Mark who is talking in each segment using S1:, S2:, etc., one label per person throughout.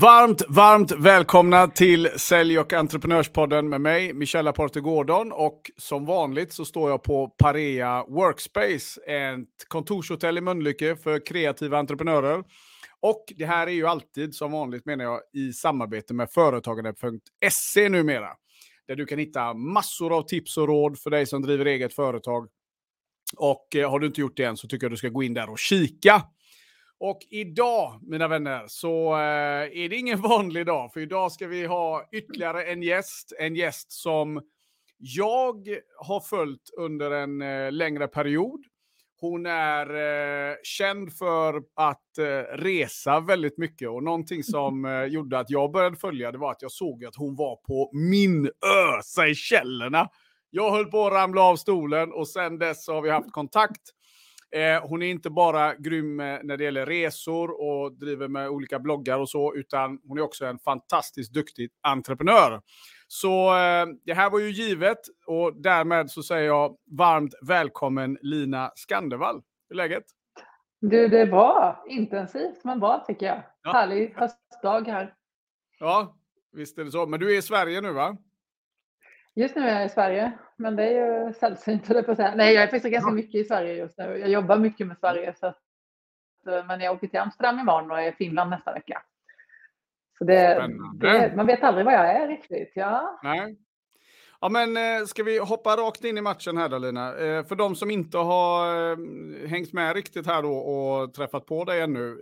S1: Varmt, varmt välkomna till Sälj och entreprenörspodden med mig, Michelle Porte Gordon. Och som vanligt så står jag på Parea Workspace, ett kontorshotell i Mölnlycke för kreativa entreprenörer. Och det här är ju alltid, som vanligt menar jag, i samarbete med företagande.se numera. Där du kan hitta massor av tips och råd för dig som driver eget företag. Och eh, har du inte gjort det än så tycker jag du ska gå in där och kika. Och idag, mina vänner, så eh, är det ingen vanlig dag. För idag ska vi ha ytterligare en gäst. En gäst som jag har följt under en eh, längre period. Hon är eh, känd för att eh, resa väldigt mycket och någonting som eh, gjorde att jag började följa det var att jag såg att hon var på min ö, Seychellerna. Jag höll på att ramla av stolen och sen dess har vi haft kontakt. Eh, hon är inte bara grym eh, när det gäller resor och driver med olika bloggar och så, utan hon är också en fantastiskt duktig entreprenör. Så eh, det här var ju givet och därmed så säger jag varmt välkommen Lina Skandevall. Hur är läget?
S2: Du, det är bra. Intensivt, men bra tycker jag. Ja. Härlig höstdag här.
S1: Ja, visst är det så. Men du är i Sverige nu va?
S2: Just nu är jag i Sverige, men det är ju sällsynt på att säga. Nej, jag är faktiskt ganska mycket i Sverige just nu. Jag jobbar mycket med Sverige, så att, eh, men jag åker till Amsterdam imorgon och är i Finland nästa vecka. Så det, det, man vet aldrig vad jag är riktigt. Ja.
S1: Nej. Ja, men eh, ska vi hoppa rakt in i matchen här då, Lina? Eh, för de som inte har hängt med riktigt här då och träffat på dig ännu.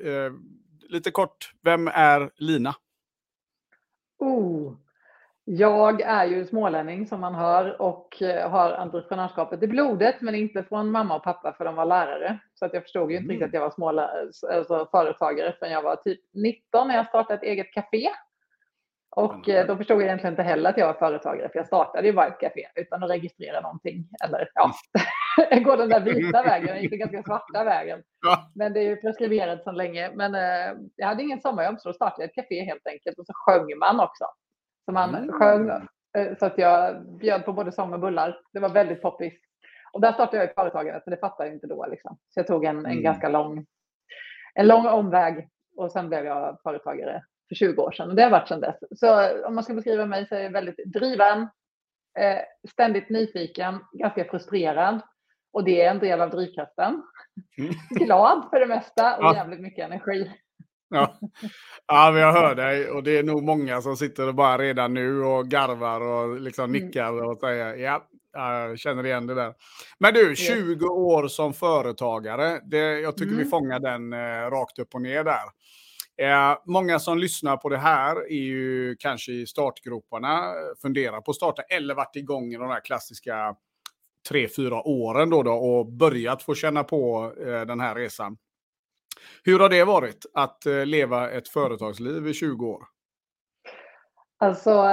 S1: Lite kort, vem är Lina?
S2: Oh, jag är ju smålänning som man hör och eh, har entreprenörskapet i blodet, men inte från mamma och pappa för de var lärare. Så att jag förstod ju inte mm. riktigt att jag var småla, alltså företagare förrän jag var typ 19 när jag startade ett eget café. Och mm. då förstod jag egentligen inte heller att jag var företagare, för jag startade ju bara ett café utan att registrera någonting. Eller ja, jag går den där vita vägen, jag gick den ganska svarta vägen. Men det är ju preskriberat sedan länge. Men eh, jag hade ingen sommarjobb så då startade jag ett café helt enkelt och så sjöng man också. Så man mm. sjöng eh, så att jag bjöd på både sång och bullar. Det var väldigt poppis. Och där startade jag i företaget, men det fattade jag inte då. Liksom. Så jag tog en, en mm. ganska lång, en lång omväg och sen blev jag företagare för 20 år sedan. Och det har varit sedan dess. Så om man ska beskriva mig så är jag väldigt driven, eh, ständigt nyfiken, ganska frustrerad. Och det är en del av drivkraften. Mm. Glad för det mesta och jävligt mycket energi.
S1: Ja. ja, men jag hör dig och det är nog många som sitter och bara redan nu och garvar och liksom mm. nickar och säger ja, jag känner igen det där. Men du, 20 år som företagare, det, jag tycker mm. vi fångar den eh, rakt upp och ner där. Eh, många som lyssnar på det här är ju kanske i startgroparna, funderar på att starta eller varit igång i de här klassiska tre, fyra åren då, då och börjat få känna på eh, den här resan. Hur har det varit att eh, leva ett företagsliv i 20 år?
S2: Alltså,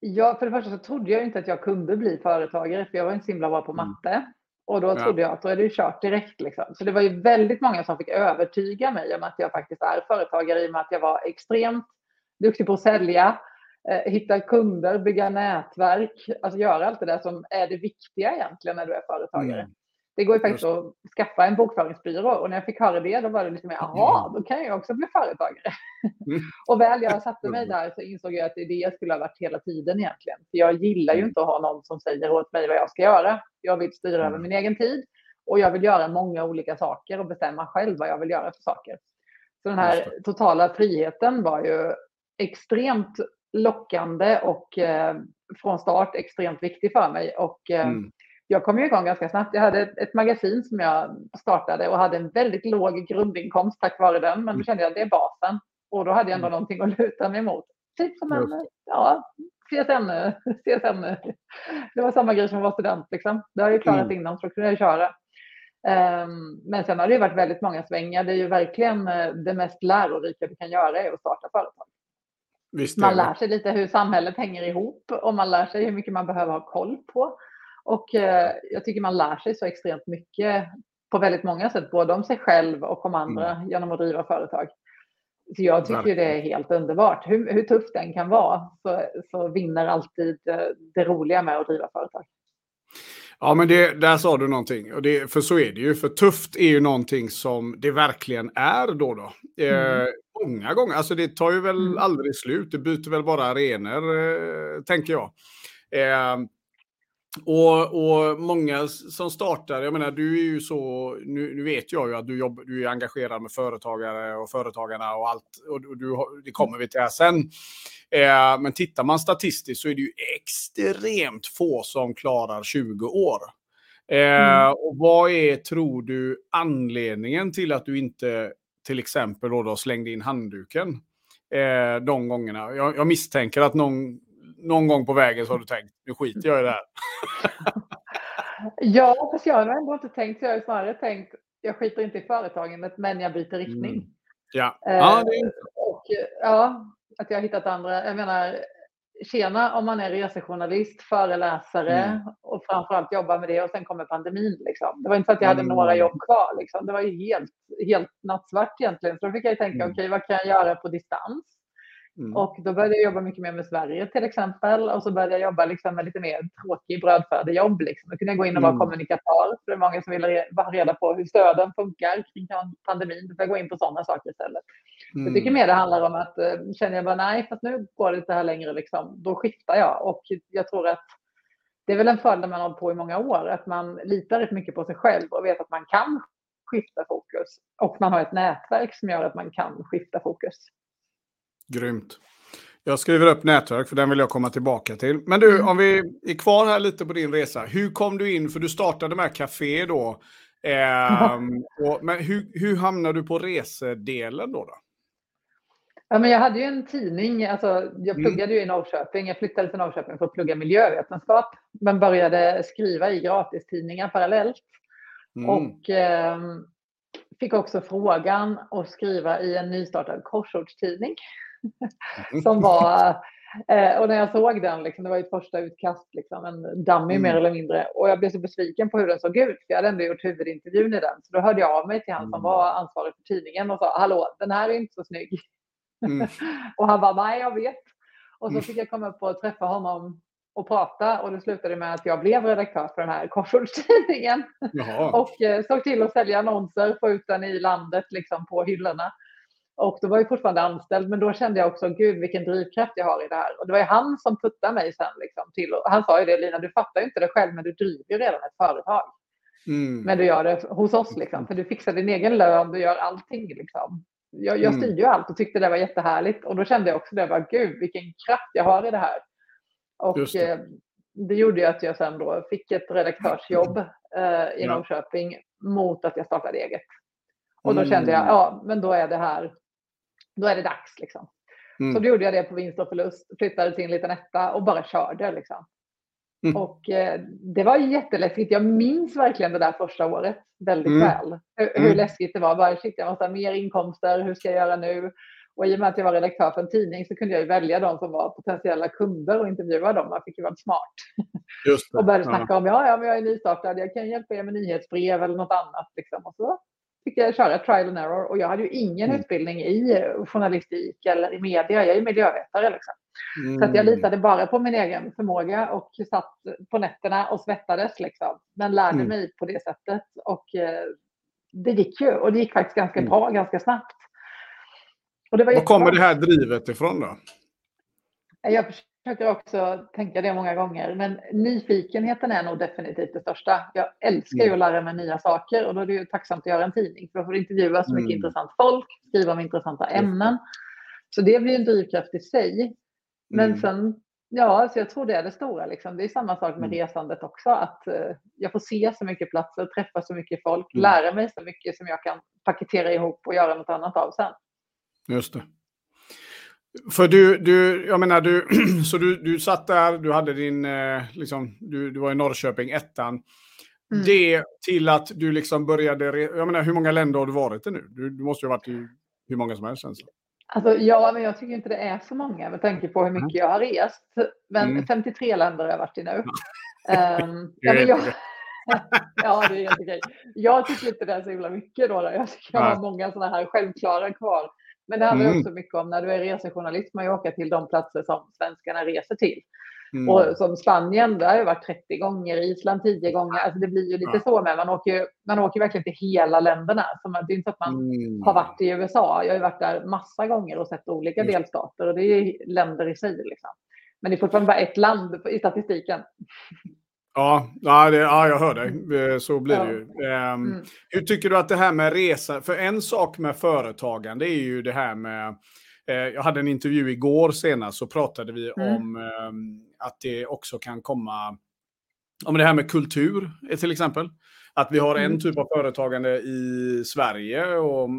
S2: jag, för det första så trodde jag inte att jag kunde bli företagare, för jag var inte så himla bra på mm. matte. Mm. Och då trodde jag att då är det kört direkt. Liksom. Så det var ju väldigt många som fick övertyga mig om att jag faktiskt är företagare i och med att jag var extremt duktig på att sälja, eh, hitta kunder, bygga nätverk, alltså göra allt det där som är det viktiga egentligen när du är företagare. Mm. Det går ju faktiskt att skaffa en bokföringsbyrå och när jag fick höra det då var det lite mer, jaha, mm. då kan jag också bli företagare. Mm. och väl jag satte mig där så insåg jag att det är det jag skulle ha varit hela tiden egentligen. För jag gillar ju mm. inte att ha någon som säger åt mig vad jag ska göra. Jag vill styra över min egen tid och jag vill göra många olika saker och bestämma själv vad jag vill göra för saker. Så den här totala friheten var ju extremt lockande och eh, från start extremt viktig för mig. Och eh, mm jag kom ju igång ganska snabbt. Jag hade ett, magasin som jag startade och hade en väldigt låg grundinkomst tack vare den. Men då mm. kände jag att det är basen. Och då hade jag ändå mm. någonting att luta mig mot. Typ som en ja, CSN, CSN. Det var samma grej som att vara student. Liksom. Det har jag klarat mm. innan så då kunde jag köra. Um, men sen har det varit väldigt många svängar. Det är ju verkligen eh, det mest lärorika du kan göra är att starta företag. man lär sig lite hur samhället hänger ihop och man lär sig hur mycket man behöver ha koll på. Och eh, jag tycker man lär sig så extremt mycket på väldigt många sätt, både om sig själv och om andra mm. genom att driva företag. Så jag tycker det är helt underbart. Hur, hur tufft den kan vara så, så vinner alltid det, det roliga med att driva företag.
S1: Ja, men det, där sa du någonting. Och det, för så är det ju. För tufft är ju någonting som det verkligen är då. då. Eh, mm. många gånger. Alltså det tar ju väl mm. aldrig slut. Det byter väl bara arenor, eh, tänker jag. Eh, och, och många som startar, jag menar du är ju så, nu, nu vet jag ju att du, jobb, du är engagerad med företagare och företagarna och allt, och du, det kommer vi till här sen. Eh, men tittar man statistiskt så är det ju extremt få som klarar 20 år. Eh, mm. Och vad är, tror du, anledningen till att du inte till exempel då, då slängde in handduken eh, de gångerna? Jag, jag misstänker att någon någon gång på vägen så har du tänkt, nu skiter jag i det här.
S2: ja, fast jag har ändå inte tänkt, jag har snarare tänkt, jag skiter inte i företagandet, men jag byter riktning. Mm.
S1: Ja. Eh, ja, är...
S2: och, ja, att jag har hittat andra, jag menar, tjena om man är resejournalist, föreläsare mm. och framförallt jobbar med det och sen kommer pandemin. Liksom. Det var inte så att jag hade mm. några jobb kvar. Liksom. Det var ju helt, helt nattsvart egentligen. Så då fick jag tänka, mm. okej okay, vad kan jag göra på distans? Mm. Och då började jag jobba mycket mer med Sverige till exempel. Och så började jag jobba liksom med lite mer tråkig brödfödejobb. Liksom. Då kunde jag gå in och vara mm. kommunikatör. För det är många som ville ha reda på hur stöden funkar kring pandemin. Då får jag gå in på sådana saker istället. Mm. Jag tycker mer det handlar om att uh, känner jag bara nej, fast nu går det inte här längre. Liksom, då skiftar jag. Och jag tror att det är väl en när man har på i många år. Att man litar rätt mycket på sig själv och vet att man kan skifta fokus. Och man har ett nätverk som gör att man kan skifta fokus.
S1: Grymt. Jag skriver upp nätverk för den vill jag komma tillbaka till. Men du, mm. om vi är kvar här lite på din resa. Hur kom du in? För du startade med café då. Eh, och, men hur, hur hamnade du på resedelen då? då?
S2: Ja, men jag hade ju en tidning. Alltså, jag mm. pluggade ju i Norrköping. Jag flyttade till Norrköping för att plugga miljövetenskap. Men började skriva i gratistidningar parallellt. Mm. Och eh, fick också frågan att skriva i en nystartad korsordstidning. Mm. som var, eh, och när jag såg den, liksom, det var ett första utkast, liksom, en dummy mm. mer eller mindre. Och jag blev så besviken på hur den såg ut, för jag hade ändå gjort huvudintervjun i den. Så då hörde jag av mig till han som mm. var ansvarig för tidningen och sa, hallå, den här är inte så snygg. Mm. och han bara, nej, jag vet. Och så mm. fick jag komma upp och träffa honom och prata och det slutade med att jag blev redaktör för den här korsordstidningen. och eh, såg till att sälja annonser, få ut den i landet liksom på hyllorna. Och då var jag fortfarande anställd, men då kände jag också, gud vilken drivkraft jag har i det här. Och det var ju han som puttade mig sen liksom till, och han sa ju det, Lina, du fattar ju inte det själv, men du driver ju redan ett företag. Mm. Men du gör det hos oss, liksom, för du fixar din egen lön, du gör allting. Liksom. Jag, jag mm. styrde ju allt och tyckte det var jättehärligt. Och då kände jag också det, var, gud vilken kraft jag har i det här. Och det. Eh, det. gjorde ju att jag sen då fick ett redaktörsjobb eh, i ja. Norrköping mot att jag startade eget. Och då kände jag, mm. ja, men då är det här då är det dags. Liksom. Mm. Så då gjorde jag det på vinst och förlust, flyttade till en liten etta och bara körde. Liksom. Mm. Och eh, det var jätteläskigt. Jag minns verkligen det där första året väldigt mm. väl. Hur, hur mm. läskigt det var. Bara, shit, jag måste ha mer inkomster. Hur ska jag göra nu? Och i och med att jag var redaktör för en tidning så kunde jag välja de som var potentiella kunder och intervjua dem. Man fick ju vara smart. och började snacka ja. om, ja, ja, men jag är nystartad, jag kan hjälpa er med nyhetsbrev eller något annat. Liksom. Och så fick jag köra trial and error och jag hade ju ingen mm. utbildning i journalistik eller i media. Jag är miljövetare liksom. Mm. Så att jag mm. litade bara på min egen förmåga och satt på nätterna och svettades liksom. Men lärde mm. mig på det sättet och eh, det gick ju och det gick faktiskt ganska mm. bra ganska snabbt.
S1: Och det var Var kommer det här drivet ifrån då?
S2: Jag försöker också tänka det många gånger, men nyfikenheten är nog definitivt det största. Jag älskar ju mm. att lära mig nya saker och då är det ju tacksamt att göra en tidning för då får du intervjua så mycket mm. intressant folk, skriva om intressanta ämnen. Så det blir en drivkraft i sig. Men mm. sen, ja, så jag tror det är det stora. Liksom. Det är samma sak med mm. resandet också, att uh, jag får se så mycket platser, träffa så mycket folk, mm. lära mig så mycket som jag kan paketera ihop och göra något annat av sen.
S1: Just det. För du, du, jag menar, du, så du, du satt där, du hade din, eh, liksom, du, du var i Norrköping, ettan. Mm. Det till att du liksom började, jag menar hur många länder har du varit i nu? Du, du måste ju ha varit i hur många som helst känns det.
S2: Alltså, ja, men jag tycker inte det är så många med tanke på hur mycket mm. jag har rest. Men mm. 53 länder har jag varit i nu. um, ja, men jag, ja, det är helt okej. Jag tycker inte det är så himla mycket då. Jag tycker jag har många sådana här självklara kvar. Men det handlar mm. också mycket om när du är resejournalist, man ju åka till de platser som svenskarna reser till. Mm. Och som Spanien, där har jag varit 30 gånger, Island 10 gånger. Alltså det blir ju lite ja. så med. Man åker, man åker verkligen till hela länderna. Så man, det är inte så att man mm. har varit i USA. Jag har ju varit där massa gånger och sett olika mm. delstater och det är ju länder i sig. Liksom. Men det är fortfarande bara ett land i statistiken.
S1: Ja, ja, det, ja, jag hör dig. Så blir det ju. Um, mm. Hur tycker du att det här med resa... För en sak med företagande är ju det här med... Eh, jag hade en intervju igår senast så pratade vi mm. om eh, att det också kan komma... Om det här med kultur till exempel. Att vi har en mm. typ av företagande i Sverige och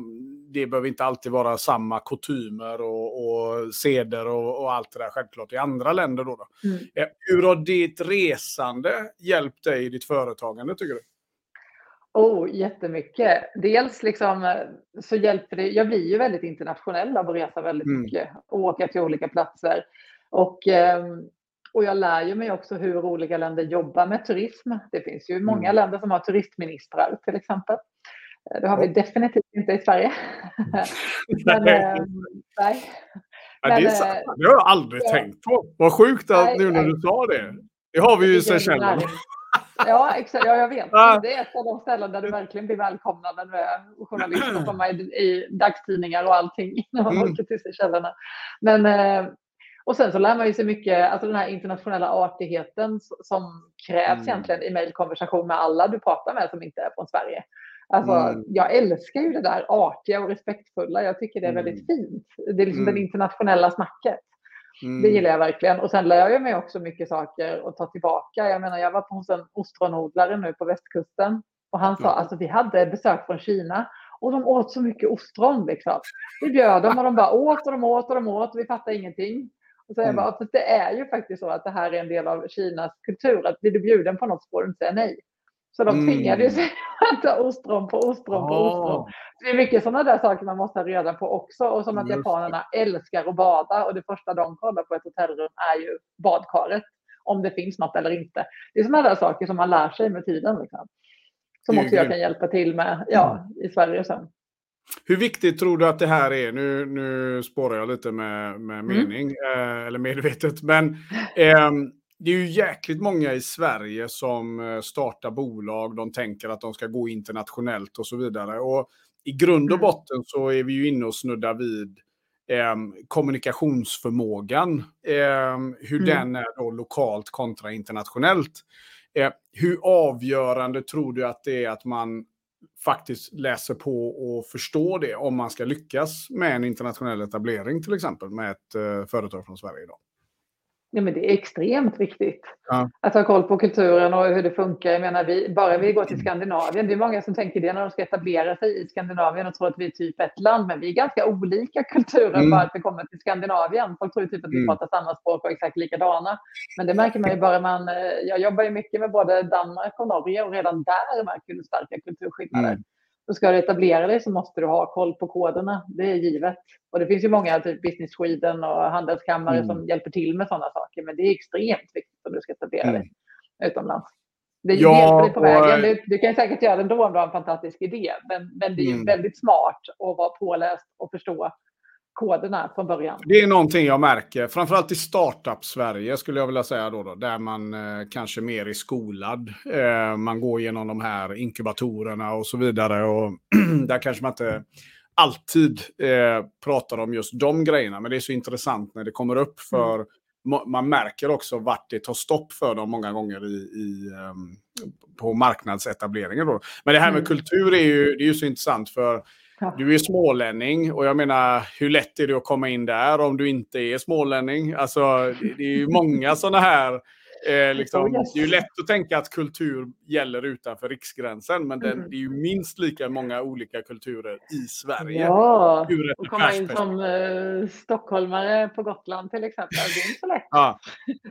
S1: det behöver inte alltid vara samma kutymer och, och seder och, och, allt det där självklart i andra länder. Då, då. Mm. Eh, hur har ditt resande hjälpt dig i ditt företagande tycker du?
S2: Oh, jättemycket. Dels liksom, eh, så hjälper det. Jag blir ju väldigt internationell av att resa väldigt mm. mycket och åka till olika platser. Och, ehm, och jag lär ju mig också hur olika länder jobbar med turism. Det finns ju många mm. länder som har turistministrar till exempel. Det har vi definitivt inte i Sverige.
S1: Men, nej. Äh, nej. Ja, det, är sant. Eh, det har jag aldrig ja. tänkt på. Vad sjukt att nu när du sa det. Det har vi ju i Seychellerna.
S2: Ja, exakt. Ja, jag vet. Det är ett av de ställen där du verkligen blir välkomnad med journalister och komma i, i dagstidningar och allting när man mm. åker till Seychellerna. Men, eh, och sen så lär man ju sig mycket, alltså den här internationella artigheten som krävs mm. egentligen i mejlkonversation med alla du pratar med som inte är från Sverige. Alltså, mm. Jag älskar ju det där artiga och respektfulla. Jag tycker det är väldigt mm. fint. Det är liksom mm. det internationella snacket. Mm. Det gillar jag verkligen. Och sen lär jag mig också mycket saker att ta tillbaka. Jag menar, jag var hos en ostronodlare nu på västkusten och han sa mm. alltså vi hade besök från Kina och de åt så mycket ostron liksom. Vi bjöd dem och de bara åt och de åt och de åt och vi fattade ingenting. Och så jag bara, för det är ju faktiskt så att det här är en del av Kinas kultur, att blir du bjuden på något får du inte säga nej. Så de tvingade mm. sig att ta ostron på ostron på ostron. det är mycket sådana där saker man måste ha reda på också. Och som att japanerna älskar att bada och det första de kollar på ett hotellrum är ju badkaret. Om det finns något eller inte. Det är sådana där saker som man lär sig med tiden. Liksom. Som också jag kan hjälpa till med ja, i Sverige sen.
S1: Hur viktigt tror du att det här är? Nu, nu spårar jag lite med, med mm. mening, mm. eh, eller medvetet. Men eh, det är ju jäkligt många i Sverige som eh, startar bolag. De tänker att de ska gå internationellt och så vidare. Och I grund och mm. botten så är vi ju inne och snuddar vid eh, kommunikationsförmågan. Eh, hur mm. den är då lokalt kontra internationellt. Eh, hur avgörande tror du att det är att man faktiskt läser på och förstår det om man ska lyckas med en internationell etablering till exempel med ett eh, företag från Sverige idag?
S2: Ja, men det är extremt viktigt ja. att ha koll på kulturen och hur det funkar. Jag menar, vi, bara vi går till Skandinavien, det är många som tänker det när de ska etablera sig i Skandinavien och tror att vi är typ ett land, men vi är ganska olika kulturer mm. bara att vi kommer till Skandinavien. Folk tror typ att vi mm. pratar samma språk och exakt likadana. Men det märker man ju bara man, eh, jag jobbar ju mycket med både Danmark och Norge och redan där märker du starka kulturskillnader. Mm. Så ska du etablera dig så måste du ha koll på koderna. Det är givet. Och det finns ju många, typ Business Sweden och handelskammare mm. som hjälper till med sådana saker. Men det är extremt viktigt om du ska etablera mm. dig utomlands. Det ja, hjälper dig på vägen. Du, du, kan säkert göra det ändå om du har en fantastisk idé. Men, men det är mm. väldigt smart att vara påläst och förstå koderna från början.
S1: Det är någonting jag märker, framförallt i startup-Sverige skulle jag vilja säga då, då där man eh, kanske mer är skolad. Eh, man går igenom de här inkubatorerna och så vidare och där kanske man inte alltid eh, pratar om just de grejerna, men det är så intressant när det kommer upp för mm. Man märker också vart det tar stopp för dem många gånger i, i um, på marknadsetableringen. Då. Men det här med mm. kultur är ju, det är ju så intressant för du är smålänning och jag menar, hur lätt är det att komma in där om du inte är smålänning? Alltså, det är ju många sådana här... Eh, liksom, Det är ju lätt att tänka att kultur gäller utanför riksgränsen, men den, mm. det är ju minst lika många olika kulturer i Sverige.
S2: Ja, och komma in som eh, stockholmare på Gotland till exempel, det är inte så lätt. Ja.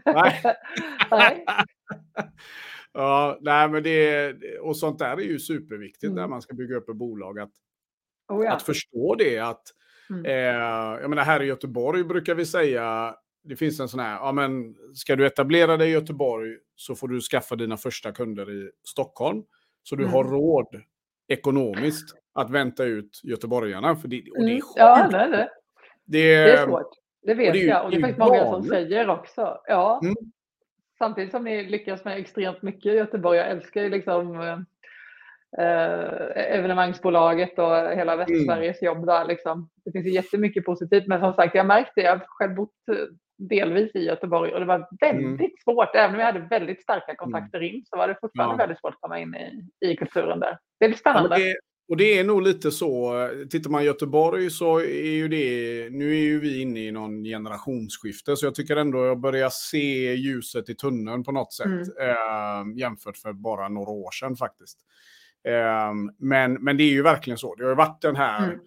S1: Nej. nej. ja, nej, men det, och sånt där är ju superviktigt mm. när man ska bygga upp ett bolag. Att Oh ja. Att förstå det. att mm. eh, jag menar, Här i Göteborg brukar vi säga, det finns en sån här, ja men ska du etablera dig i Göteborg så får du skaffa dina första kunder i Stockholm. Så du mm. har råd ekonomiskt att vänta ut göteborgarna. För det, och det är mm.
S2: Ja, det är det. Det, det är svårt. Det vet det är, jag. Och det är faktiskt många som säger också. Ja. Mm. samtidigt som ni lyckas med extremt mycket i Göteborg. Jag älskar ju liksom eh, evenemangsbolaget och hela mm. Västsveriges mm. jobb där. Liksom. Det finns ju jättemycket positivt, men som sagt, jag märkte, jag har själv bott eh, delvis i Göteborg och det var väldigt mm. svårt, även om jag hade väldigt starka kontakter in, så var det fortfarande ja. väldigt svårt att komma in i, i kulturen där. Det är spännande.
S1: Ja, och det är nog lite så, tittar man Göteborg så är ju det, nu är ju vi inne i någon generationsskifte, så jag tycker ändå jag börjar se ljuset i tunneln på något sätt, mm. eh, jämfört för bara några år sedan faktiskt. Eh, men, men det är ju verkligen så, det har ju varit den här, mm.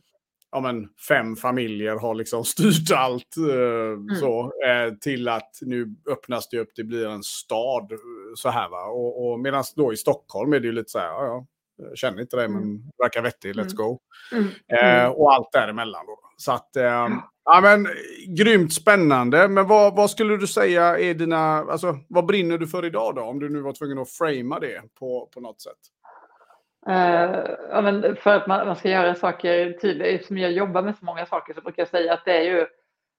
S1: ja men fem familjer har liksom styrt allt eh, mm. så, eh, till att nu öppnas det upp, det blir en stad så här va. Och, och medan då i Stockholm är det ju lite så här, ja, ja jag känner inte det, men mm. verkar vettig. Let's mm. go. Mm. Eh, mm. och allt däremellan. Då. Så att, eh, ja, men, grymt spännande. Men vad, vad, skulle du säga är dina... Alltså, vad brinner du för idag då? Om du nu var tvungen att framea det på, på något sätt.
S2: Uh, ja, men för att man, man, ska göra saker tydligt, eftersom jag jobbar med så många saker så brukar jag säga att det är ju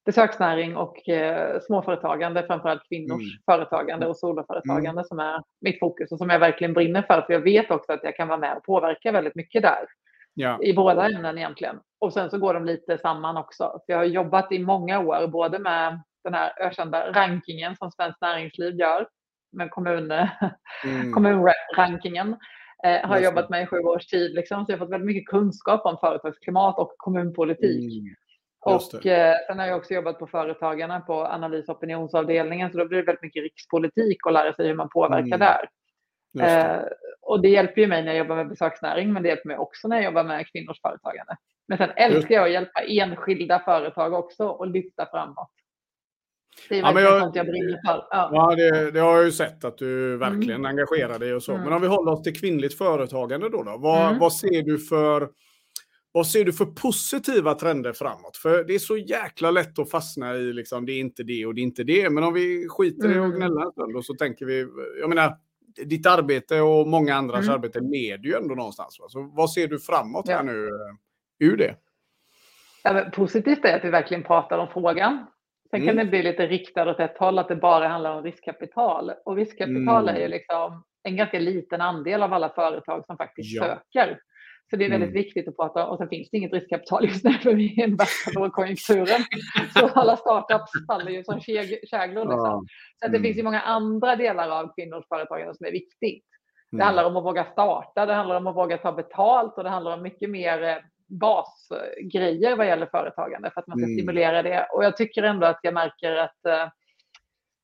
S2: besöksnäring och eh, småföretagande, framförallt kvinnors mm. företagande och soloföretagande mm. som är mitt fokus och som jag verkligen brinner för. För jag vet också att jag kan vara med och påverka väldigt mycket där. Ja. I båda ämnen egentligen. Och sen så går de lite samman också. För jag har jobbat i många år både med den här ökända rankingen som Svenskt Näringsliv gör med kommun, mm. kommunrankingen. Eh, har jobbat med i sju års tid. Liksom, så jag har fått väldigt mycket kunskap om företagsklimat och kommunpolitik. Mm. Och eh, sen har jag också jobbat på Företagarna på analys och opinionsavdelningen, så då blir det väldigt mycket rikspolitik och lära sig hur man påverkar mm. där. Eh, och det hjälper ju mig när jag jobbar med besöksnäring, men det hjälper mig också när jag jobbar med kvinnors företagande. Men sen älskar jag att hjälpa enskilda företag också och lyfta framåt. Det är ja, jag, sånt jag brinner för.
S1: Ja, ja det, det, har jag ju sett att du verkligen mm. engagerar dig och så. Mm. Men om vi håller oss till kvinnligt företagande då, då vad, mm. vad ser du för vad ser du för positiva trender framåt? För det är så jäkla lätt att fastna i liksom, det är inte det och det är inte det. Men om vi skiter i att mm. gnälla en stund och så tänker vi, jag menar, ditt arbete och många andras mm. arbete leder ju ändå någonstans. Va? Så vad ser du framåt ja. här nu uh, ur det?
S2: Ja, positivt är att vi verkligen pratar om frågan. Sen mm. kan det bli lite riktat åt ett håll, att det bara handlar om riskkapital. Och riskkapital är ju mm. liksom en ganska liten andel av alla företag som faktiskt ja. söker. Så det är väldigt mm. viktigt att prata om. Och sen finns det inget riskkapital just nu för vi är i den värsta lågkonjunkturen. Så alla startups faller ju som käglor. Liksom. Så det mm. finns ju många andra delar av kvinnors företagande som är viktigt. Det mm. handlar om att våga starta, det handlar om att våga ta betalt och det handlar om mycket mer eh, basgrejer vad gäller företagande för att man ska mm. stimulera det. Och jag tycker ändå att jag märker att eh,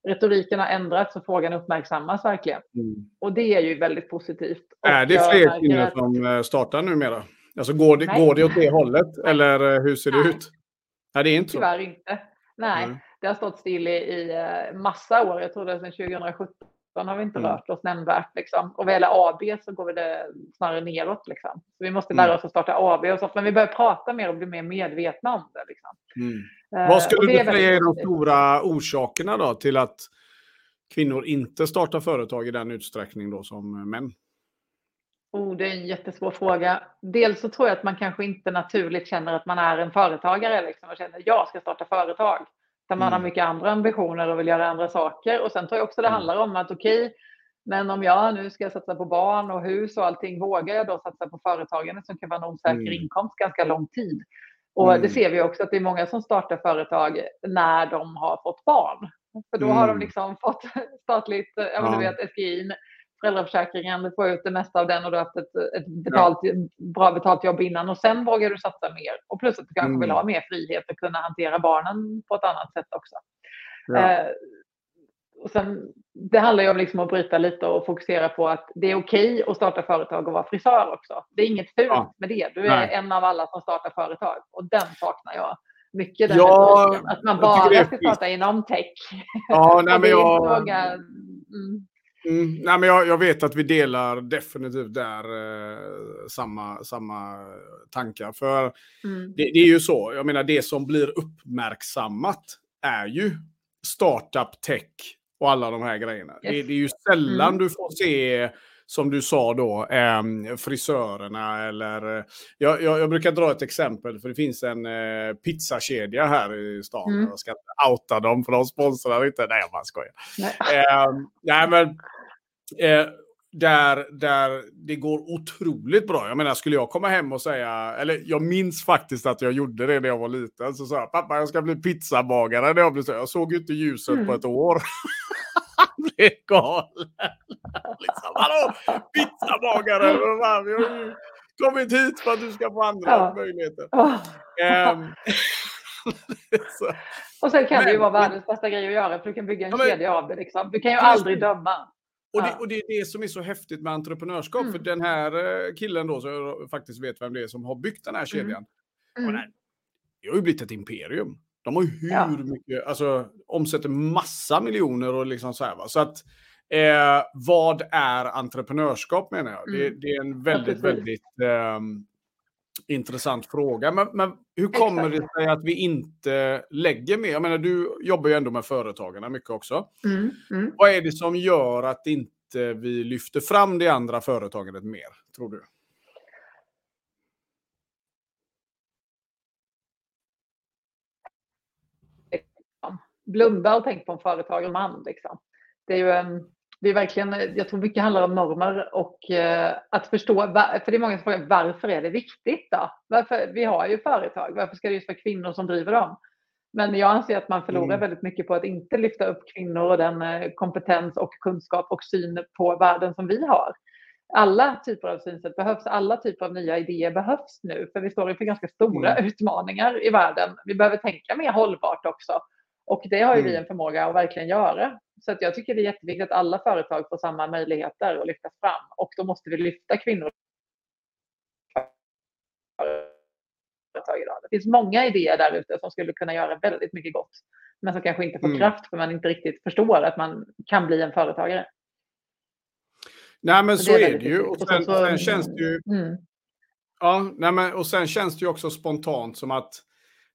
S2: retoriken har ändrats och frågan uppmärksammas verkligen. Mm. Och det är ju väldigt positivt. Och
S1: är det fler kvinnor att... som eh, startar numera? Alltså går det, går det åt det hållet eller eh, hur ser det Nej. ut? Nej, det är inte
S2: Tyvärr så. inte. Nej, mm. det har stått still i, i massa år. Jag tror det är sedan 2017 har vi inte mm. rört oss nämnvärt. Liksom. Och vad gäller AB så går det snarare neråt. Liksom. Så vi måste lära mm. oss att starta AB och sånt. Men vi börjar prata mer och bli mer medvetna om det. Liksom.
S1: Mm. Uh, vad skulle du säga är de stora orsakerna då till att kvinnor inte startar företag i den utsträckning då som män?
S2: Oh, det är en jättesvår fråga. Dels så tror jag att man kanske inte naturligt känner att man är en företagare liksom, och känner att jag ska starta företag. Där man mm. har mycket andra ambitioner och vill göra andra saker. Och sen tror jag också det mm. handlar om att okej, okay, men om jag nu ska satsa på barn och hus och allting, vågar jag då satsa på företagande som kan vara en osäker mm. inkomst ganska lång tid? Och mm. det ser vi också att det är många som startar företag när de har fått barn. För då har de mm. liksom fått statligt, ja. du vet, SGI, föräldraförsäkringen, du får ut det mesta av den och du har haft ett, ett betalt, ja. bra betalt jobb innan och sen vågar du satsa mer. Och plus att du kanske mm. vill ha mer frihet och kunna hantera barnen på ett annat sätt också. Ja. Eh, och sen, det handlar ju om liksom att bryta lite och fokusera på att det är okej att starta företag och vara frisör också. Det är inget fult ja. med det. Du är Nej. en av alla som startar företag och den saknar jag mycket. Den ja, att man bara ska starta inom tech.
S1: Ja, nej, men jag... Mm. Mm, nej, men jag, jag, vet att vi delar definitivt där eh, samma, samma tankar. För mm. det, det, är ju så, jag menar det som blir uppmärksammat är ju startup tech och alla de här grejerna. Yes. Det, det, är ju sällan mm. du får se som du sa då, eh, frisörerna eller... Jag, jag, jag, brukar dra ett exempel, för det finns en eh, pizzakedja här i stan. Mm. Jag ska inte outa dem, för de sponsrar inte. Nej, jag bara skojar. Nej, eh, nej men... Eh, där, där det går otroligt bra. Jag menar, skulle jag komma hem och säga, eller jag minns faktiskt att jag gjorde det när jag var liten. Så sa jag, pappa jag ska bli pizzabagare när jag blir så. Jag såg ju inte ljuset mm. på ett år. Han blev galen. liksom, hallå, pizzabagare! Vi har ju kommit hit för att du ska få andra ja. möjligheter. Um,
S2: och sen kan Men, det ju vara världens bästa grej att göra, för du kan bygga en ja, kedja av det. Liksom. Du kan ju aldrig döma.
S1: Och det, och det, är det som är så häftigt med entreprenörskap. Mm. För den här eh, killen då, som jag faktiskt vet vem det är, som har byggt den här mm. kedjan. Mm. Mm. det har ju blivit ett imperium. De har ju hur ja. mycket, alltså omsätter massa miljoner och liksom så här. Va? Så att eh, vad är entreprenörskap menar jag? Mm. Det, det, är en väldigt, ja, väldigt eh, intressant fråga. Men, men hur kommer Exakt. det sig att vi inte lägger mer? Jag menar, du jobbar ju ändå med företagarna mycket också. Mm, mm. Vad är det som gör att inte vi lyfter fram det andra företagandet mer, tror du?
S2: Blunda och tänk på en företagarman. Liksom. Det är ju en det är verkligen, jag tror mycket handlar om normer och eh, att förstå, för det är många som frågar varför är det viktigt då? Varför, vi har ju företag, varför ska det just vara kvinnor som driver dem? Men jag anser att man förlorar mm. väldigt mycket på att inte lyfta upp kvinnor och den eh, kompetens och kunskap och syn på världen som vi har. Alla typer av synsätt behövs, alla typer av nya idéer behövs nu, för vi står inför ganska stora mm. utmaningar i världen. Vi behöver tänka mer hållbart också. Och det har ju mm. vi en förmåga att verkligen göra. Så att jag tycker det är jätteviktigt att alla företag får samma möjligheter att lyftas fram. Och då måste vi lyfta kvinnor. Det finns många idéer där ute som skulle kunna göra väldigt mycket gott. Men som kanske inte får mm. kraft för man inte riktigt förstår att man kan bli en företagare.
S1: Nej men så, så är, är det ju. Och sen känns det ju... Mm. Ja, nej, men, och sen känns det ju också spontant som att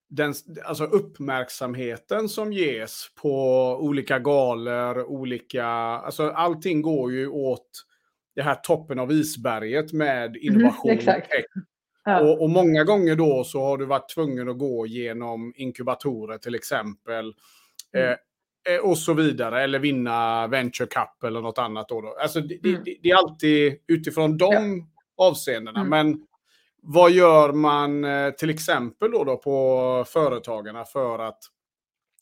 S1: den, alltså uppmärksamheten som ges på olika galor, olika, alltså allting går ju åt det här toppen av isberget med mhm, innovation. Mm, exakt. Ja. Och, och, många gånger då så har du varit tvungen att gå genom inkubatorer till exempel. Mm. Eh, eh och så vidare, eller vinna Venture Cup eller något annat. Då, då. Alltså det, mm. det, det, är alltid utifrån de ja. avseendena. Mm. Men vad gör man eh, till exempel då, då på Företagarna för att,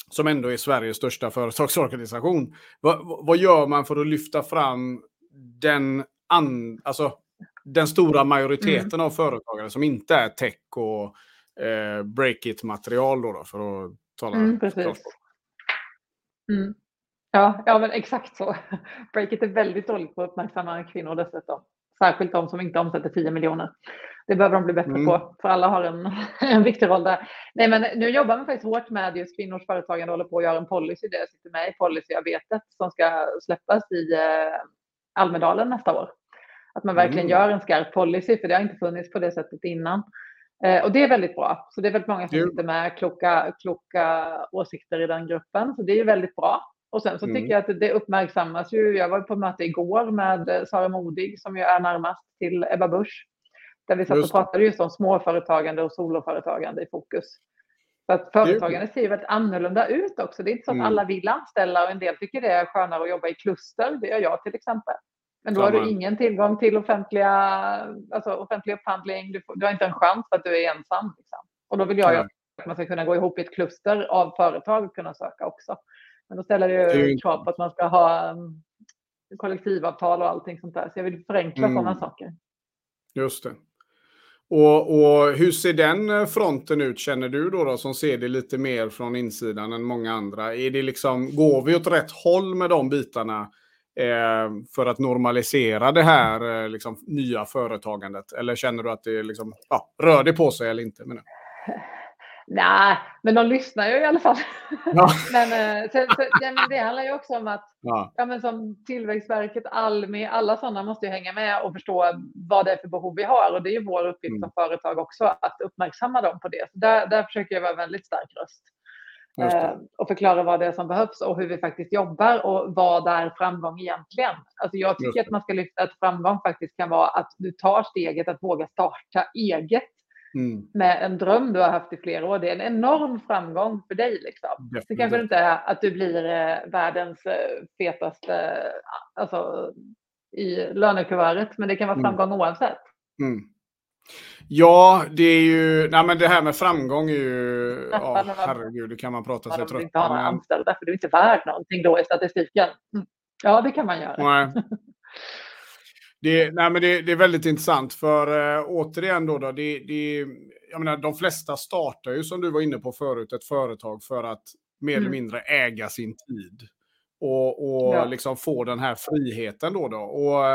S1: som ändå är Sveriges största företagsorganisation, vad, vad gör man för att lyfta fram den, an, alltså, den stora majoriteten mm. av företagare som inte är tech och eh, break-it-material då, då, för att tala mm, precis.
S2: Mm. Ja, ja, men exakt så. Breakit är väldigt dåligt på att uppmärksamma kvinnor dessutom. Särskilt de som inte omsätter 10 miljoner. Det behöver de bli bättre mm. på, för alla har en, en viktig roll där. Nej, men nu jobbar man faktiskt hårt med just kvinnors företagande och håller på att göra en policy där jag sitter med i policyarbetet som ska släppas i eh, Almedalen nästa år. Att man verkligen mm. gör en skarp policy, för det har inte funnits på det sättet innan. Eh, och det är väldigt bra. Så det är väldigt många som sitter med kloka, kloka åsikter i den gruppen. Så det är väldigt bra. Och sen så mm. tycker jag att det uppmärksammas ju. Jag var på möte igår med Sara Modig som ju är närmast till Ebba Busch där vi satt och pratade just om småföretagande och soloföretagande i fokus. Så att företagande ser ju väldigt annorlunda ut också. Det är inte så att mm. alla vill anställa och en del tycker det är skönare att jobba i kluster. Det gör jag till exempel. Men då Samma. har du ingen tillgång till offentliga, alltså offentlig upphandling. Du, får, du har inte en chans för att du är ensam. Liksom. Och då vill jag ju att man ska kunna gå ihop i ett kluster av företag och kunna söka också. Men då ställer det ju krav på att man ska ha um, kollektivavtal och allting sånt där. Så jag vill förenkla mm. sådana saker.
S1: Just det. Och, och, hur ser den eh, fronten ut känner du då, då som ser det lite mer från insidan än många andra? Är det liksom, går vi åt rätt håll med de bitarna eh, för att normalisera det här eh, liksom, nya företagandet? Eller känner du att det liksom, ja, rör det på sig eller inte? Men...
S2: Nej, men de lyssnar ju i alla fall. Ja. men, eh, så, så, det, det handlar ju också om att ja. ja. men som Tillväxtverket, Almi, alla sådana måste ju hänga med och förstå vad det är för behov vi har. Och det är ju vår uppgift mm. som företag också att uppmärksamma dem på det. Så där, där försöker jag vara en väldigt stark röst. Eh, och förklara vad det är som behövs och hur vi faktiskt jobbar och vad är framgång egentligen. Alltså jag tycker att man ska lyfta att framgång faktiskt kan vara att du tar steget att våga starta eget mm. med en dröm du har haft i flera år. Det är en enorm framgång för dig. Liksom. Det kanske inte är att du blir eh, världens eh, fetaste alltså, i lönekuvertet, men det kan vara mm. framgång mm. oavsett. Mm.
S1: Ja, det är ju... Nej, men det här med framgång är ju... Ja, herregud, det kan man prata sig trött på. Man
S2: inte ha några anställda, för du är inte värd någonting då i statistiken. Mm. Ja, det kan man göra.
S1: Nej. Det, nej, men det, det, är väldigt intressant för äh, återigen då, då det, det, jag menar, de flesta startar ju som du var inne på förut ett företag för att mer mm. eller mindre äga sin tid och, och ja. liksom få den här friheten då. då. Och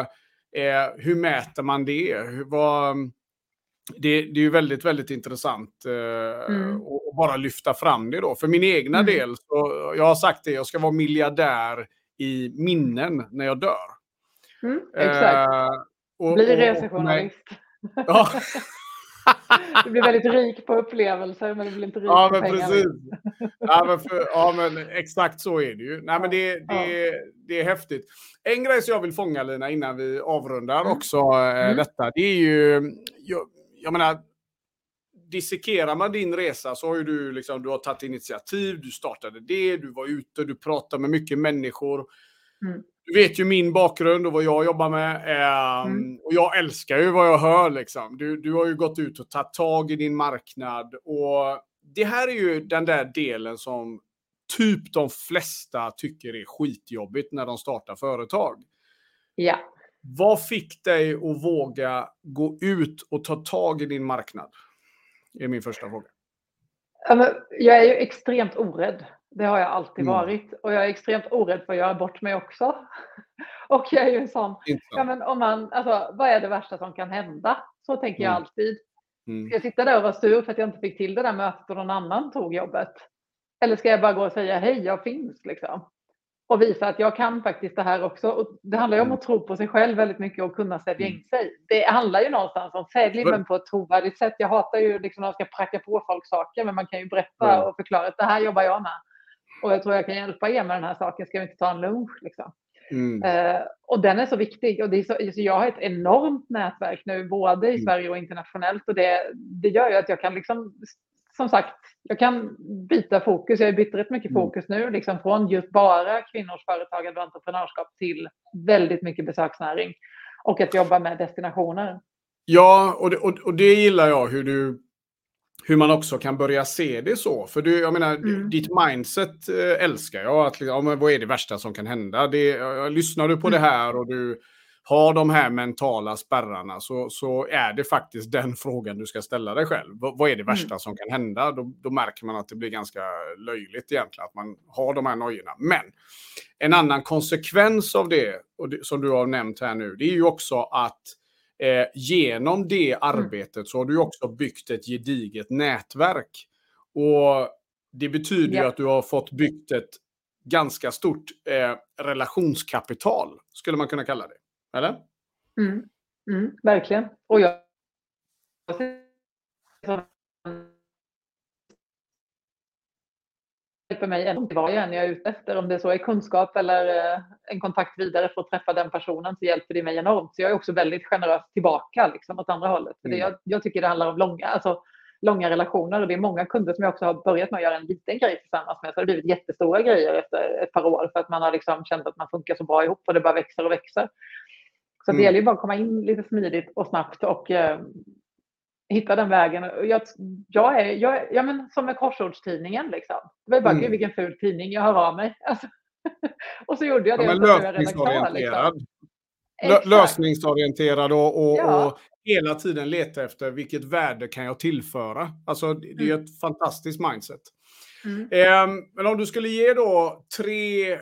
S1: eh, hur mäter man det? Hur, vad, det, det är ju väldigt, väldigt intressant eh, mm. att bara lyfta fram det då. För min egna mm. del, så, jag har sagt det, jag ska vara miljardär i minnen när jag dör.
S2: Mm, exakt. Eh, och, Bli resejournalist. Ja. du blir väldigt rik på upplevelser men du blir inte rik
S1: ja,
S2: på men
S1: pengar. Precis. Ja, men för, ja, men exakt så är det ju. Nej, men det, det, det är häftigt. En grej som jag vill fånga Lina innan vi avrundar mm. också eh, mm. detta, det är ju... Jag, jag menar, dissekerar man din resa så har ju du, liksom, du har tagit initiativ, du startade det, du var ute, du pratade med mycket människor. Mm. Du vet ju min bakgrund och vad jag jobbar med. Eh, mm. Och jag älskar ju vad jag hör. Liksom. Du, du har ju gått ut och tagit tag i din marknad. Och det här är ju den där delen som typ de flesta tycker är skitjobbigt när de startar företag.
S2: Ja.
S1: Vad fick dig att våga gå ut och ta tag i din marknad? Det är min första fråga.
S2: Jag är ju extremt orädd. Det har jag alltid mm. varit. Och jag är extremt orädd för att göra bort mig också. Och jag är ju en sån, ja, men om man, alltså, vad är det värsta som kan hända? Så tänker mm. jag alltid. Mm. Ska jag sitta där och vara sur för att jag inte fick till det där mötet och någon annan tog jobbet? Eller ska jag bara gå och säga hej, jag finns liksom? och visa att jag kan faktiskt det här också. Och det handlar ju om mm. att tro på sig själv väldigt mycket och kunna sälja mm. in sig. Det handlar ju någonstans om sälj, men på ett trovärdigt sätt. Jag hatar ju liksom när man ska pracka på folk saker, men man kan ju berätta och förklara att det här jobbar jag med. Och jag tror jag kan hjälpa er med den här saken. Ska vi inte ta en lunch? Liksom? Mm. Uh, och den är så viktig. Och det är så, så jag har ett enormt nätverk nu, både i mm. Sverige och internationellt. Och det, det gör ju att jag kan liksom som sagt, jag kan byta fokus. Jag har bytt rätt mycket mm. fokus nu, liksom från just bara kvinnors företagande och entreprenörskap till väldigt mycket besöksnäring och att jobba med destinationer.
S1: Ja, och det, och, och det gillar jag hur du hur man också kan börja se det så. För du, jag menar, mm. ditt mindset äh, älskar jag. Att, ja, men vad är det värsta som kan hända? Det, lyssnar du på mm. det här och du har de här mentala spärrarna så, så är det faktiskt den frågan du ska ställa dig själv. V vad är det värsta mm. som kan hända? Då, då, märker man att det blir ganska löjligt egentligen att man har de här nojorna. Men en annan konsekvens av det, och det, som du har nämnt här nu, det är ju också att eh, genom det mm. arbetet så har du också byggt ett gediget nätverk. Och det betyder ja. ju att du har fått byggt ett ganska stort eh, relationskapital, skulle man kunna kalla det. Eller?
S2: Mm. Mm, verkligen. Och jag hjälper mig ännu vad jag än är ute efter. Om det så är kunskap eller eh, en kontakt vidare för att träffa den personen så hjälper det mig enormt. Så jag är också väldigt generös tillbaka liksom, åt andra hållet. För det, mm. jag, jag, tycker det handlar om långa, alltså, långa relationer och det är många kunder som jag också har börjat med att göra en liten grej tillsammans med. Så det har blivit jättestora grejer efter ett par år för att man har liksom känt att man funkar så bra ihop och det bara växer och växer. Så mm. det gäller ju bara att komma in lite smidigt och snabbt och eh, hitta den vägen. Jag, jag är, jag, ja, men som med Korsordstidningen liksom. Det var bara, mm. gud vilken ful tidning, jag hör av mig. Alltså, och så gjorde jag det. Ja, men
S1: lösningsorienterad. Liksom. Lösningsorienterad och, och, ja. och, hela tiden leta efter vilket värde kan jag tillföra. Alltså det är mm. ett fantastiskt mindset. Mm. Eh, men om du skulle ge då tre,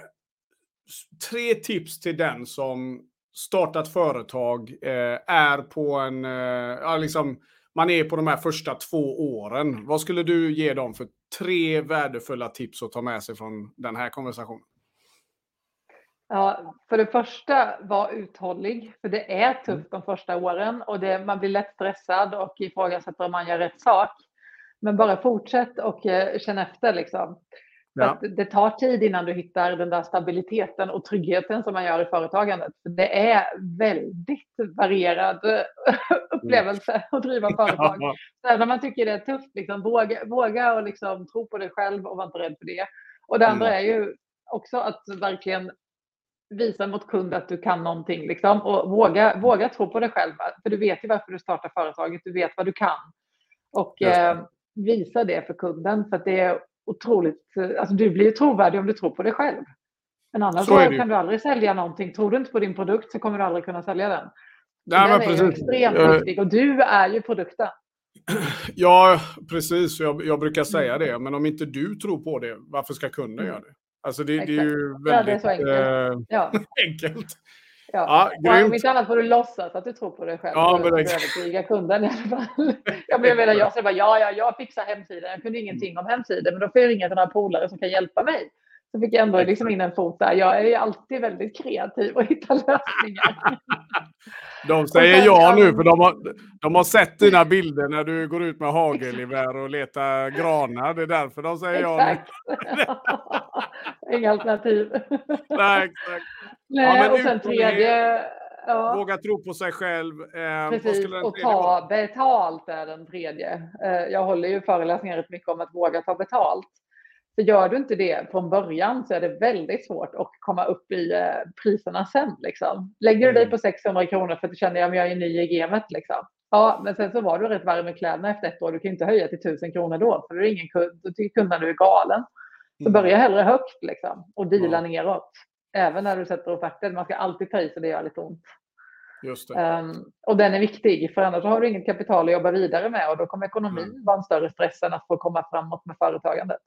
S1: tre tips till den som startat företag, eh, är på en, eh, liksom, man är på de här första två åren. Vad skulle du ge dem för tre värdefulla tips att ta med sig från den här konversationen?
S2: Ja, för det första, var uthållig. För det är tufft mm. de första åren och det, man blir lätt stressad och ifrågasätter om man gör rätt sak. Men bara fortsätt och eh, känn efter. Liksom. Ja. det tar tid innan du hittar den där stabiliteten och tryggheten som man gör i företagandet. Det är väldigt varierad upplevelse att driva företag. Ja. Även om man tycker det är tufft, liksom, våga, våga och liksom, tro på dig själv och vara inte rädd för det. Och det andra mm. är ju också att verkligen visa mot kund att du kan någonting liksom, och våga, våga tro på dig själv. För du vet ju varför du startar företaget, du vet vad du kan. Och eh, visa det för kunden för att det är otroligt, alltså du blir ju trovärdig om du tror på dig själv. Men annars så kan du aldrig sälja någonting. Tror du inte på din produkt så kommer du aldrig kunna sälja den. Nej, den är precis. extremt jag... viktig och du är ju produkten.
S1: Ja, precis. Jag, jag brukar säga det. Men om inte du tror på det, varför ska kunden mm. göra det? Alltså det, det är ju väldigt ja, är enkelt. Äh, ja. enkelt.
S2: Ja, ja om inte annat får du låtsas att du tror på dig själv. Ja, men det... övertyga kunden i alla fall. jag menar, jag säger bara ja, ja, jag fixar hemsidan. Jag kunde ingenting om hemsidor, men då får jag ringa till några polare som kan hjälpa mig. Så fick jag ändå liksom in en fot där. Jag är alltid väldigt kreativ och hittar lösningar.
S1: De säger ja nu, för de har, de har sett dina bilder när du går ut med hagelgevär och letar granar. Det är därför de säger ja nu.
S2: Inga alternativ.
S1: Nej, exakt.
S2: Nej, ja, och sen tredje...
S1: Ja. Våga tro på sig själv.
S2: Eh, Precis, och ta betalt är den tredje. Eh, jag håller ju föreläsningar rätt mycket om att våga ta betalt. Så gör du inte det från början så är det väldigt svårt att komma upp i eh, priserna sen. Liksom. Lägger du dig mm. på 600 kronor för att du känner att jag är ny i gamet. Liksom. Ja, men sen så var du rätt varm i kläderna efter ett år. Du kan inte höja till 1000 kronor då, för du är ingen kund. Då tycker kunderna du är galen. Så börja hellre högt liksom, och deala mm. neråt. Även när du sätter offerter. Man ska alltid ta i så det gör lite ont.
S1: Just um,
S2: och den är viktig, för annars har du inget kapital att jobba vidare med och då kommer ekonomin mm. vara en större stress än att få komma framåt med företagandet.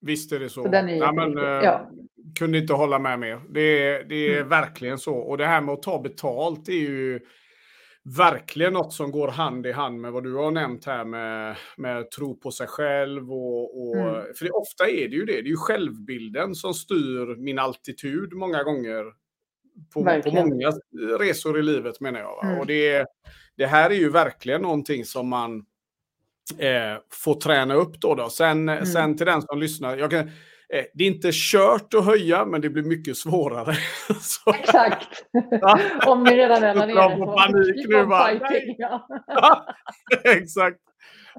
S1: Visst är det så. så är ja, men, eh, ja. Kunde inte hålla med mer. Det är, det är mm. verkligen så. Och det här med att ta betalt är ju verkligen något som går hand i hand med vad du har nämnt här med, med tro på sig själv. Och, och mm. För det, ofta är det ju det. Det är ju självbilden som styr min altitud många gånger. På, på många resor i livet menar jag. Mm. Och det, det här är ju verkligen någonting som man eh, får träna upp då. då. Sen, mm. sen till den som lyssnar. Jag kan, det är inte kört att höja, men det blir mycket svårare.
S2: Exakt. Om ni redan är där nere.
S1: på panik nu bara. Exakt.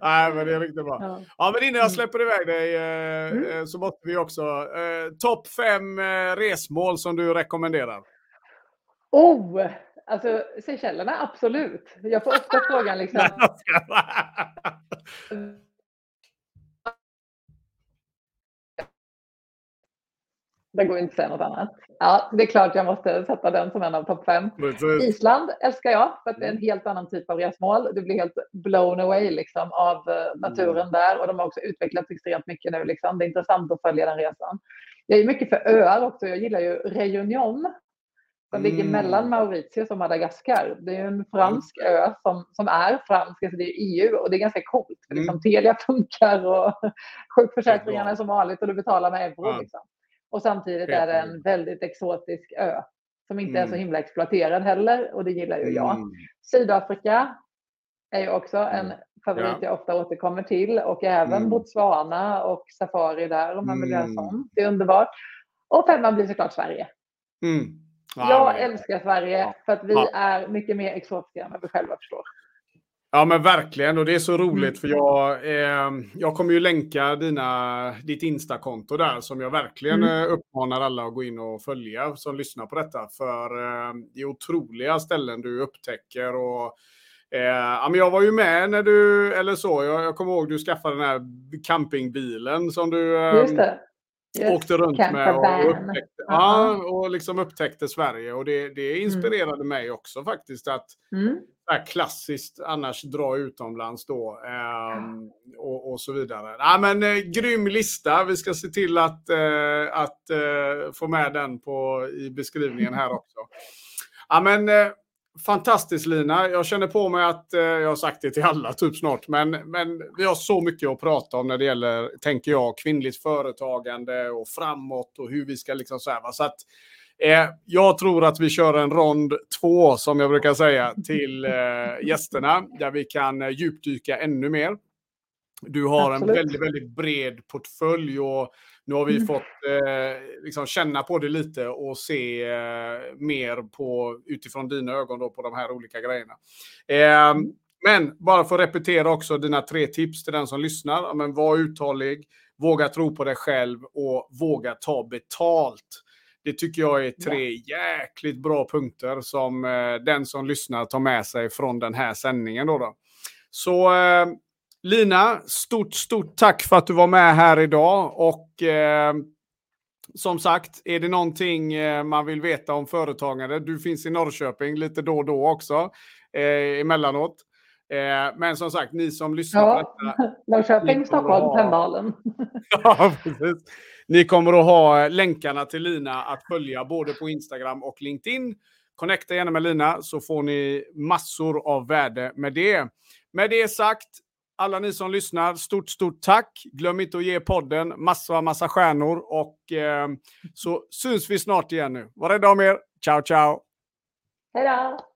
S1: Nej, men det är riktigt bra. Ja. ja. men innan jag mm. släpper iväg dig eh, mm. Eh, så måste vi också... Eh, Topp fem eh, resmål som du rekommenderar?
S2: Oh! Alltså Seychellerna, absolut. Jag får ofta frågan liksom. Det går inte att säga något annat. Ja, det är klart jag måste sätta den som en av topp fem. Island älskar jag för att det är en mm. helt annan typ av resmål. Du blir helt blown away liksom, av eh, naturen mm. där och de har också utvecklats extremt mycket nu. Liksom. Det är intressant att följa den resan. Jag är mycket för öar också. Jag gillar ju Reunion som ligger mm. mellan Mauritius och Madagaskar. Det är en fransk ö som, som är fransk, alltså det är EU och det är ganska coolt. För liksom, mm. Telia funkar och sjukförsäkringarna är som vanligt och du betalar med euro. Ja. Liksom. Och samtidigt är det en väldigt exotisk ö som inte mm. är så mm. himla exploaterad heller och det gillar ju jag. Mm. Sydafrika är ju också en mm. favorit ja. jag ofta återkommer till och även mm. Botswana och safari där om man vill göra sånt. Det är underbart. Och femman blir såklart Sverige. Mm. Ja, jag älskar Sverige för att vi ja. är mycket mer exotiska än vad vi själva förstår.
S1: Ja men verkligen och det är så roligt mm. för jag, eh, jag kommer ju länka dina, ditt Insta-konto där som jag verkligen mm. Eh, uppmanar alla att gå in och följa som lyssnar på detta. För eh, det är otroliga ställen du upptäcker och eh, ja, men jag var ju med när du, eller så, jag, jag kommer ihåg du skaffade den här campingbilen som du
S2: Just det.
S1: Yes, åkte runt med och upptäckte, uh -huh. ja, och liksom upptäckte Sverige. Och det, det mm. inspirerade mm. mig också faktiskt att mm. Klassiskt annars dra utomlands då um, och, och, så vidare. Ja, men, eh, grym lista. Vi ska se till att, eh, att eh, få med den på, i beskrivningen här också. Ja, men, eh, Fantastiskt Lina. Jag känner på mig att, eh, jag har sagt det till alla typ snart, men, men vi har så mycket att prata om när det gäller, tänker jag, kvinnligt företagande och framåt och hur vi ska liksom så här, va? Så att, eh, jag tror att vi kör en rond två, som jag brukar säga, till eh, gästerna, där vi kan eh, djupdyka ännu mer. Du har Absolut. en väldigt, väldigt bred portfölj och nu har vi mm. fått eh, liksom känna på det lite och se eh, mer på, utifrån dina ögon då, på de här olika grejerna. Eh, mm. Men bara för att repetera också dina tre tips till den som lyssnar. Men var uthållig, våga tro på dig själv och våga ta betalt. Det tycker jag är tre jäkligt bra punkter som eh, den som lyssnar tar med sig från den här sändningen. Då, då. Så eh, Lina, stort, stort tack för att du var med här idag. Och eh, som sagt, är det någonting eh, man vill veta om företagande, du finns i Norrköping lite då och då också, eh, emellanåt. Eh, men som sagt, ni som lyssnar ja, på detta.
S2: Norrköping, Stockholm, ha... Tändalen.
S1: ja, precis. Ni kommer att ha eh, länkarna till Lina att följa både på Instagram och LinkedIn. Connecta gärna med Lina så får ni massor av värde med det. Med det sagt, alla ni som lyssnar, stort, stort tack. Glöm inte att ge podden massa, massa stjärnor och eh, så syns vi snart igen nu. Var rädda om er. Ciao, ciao.
S2: Hej då.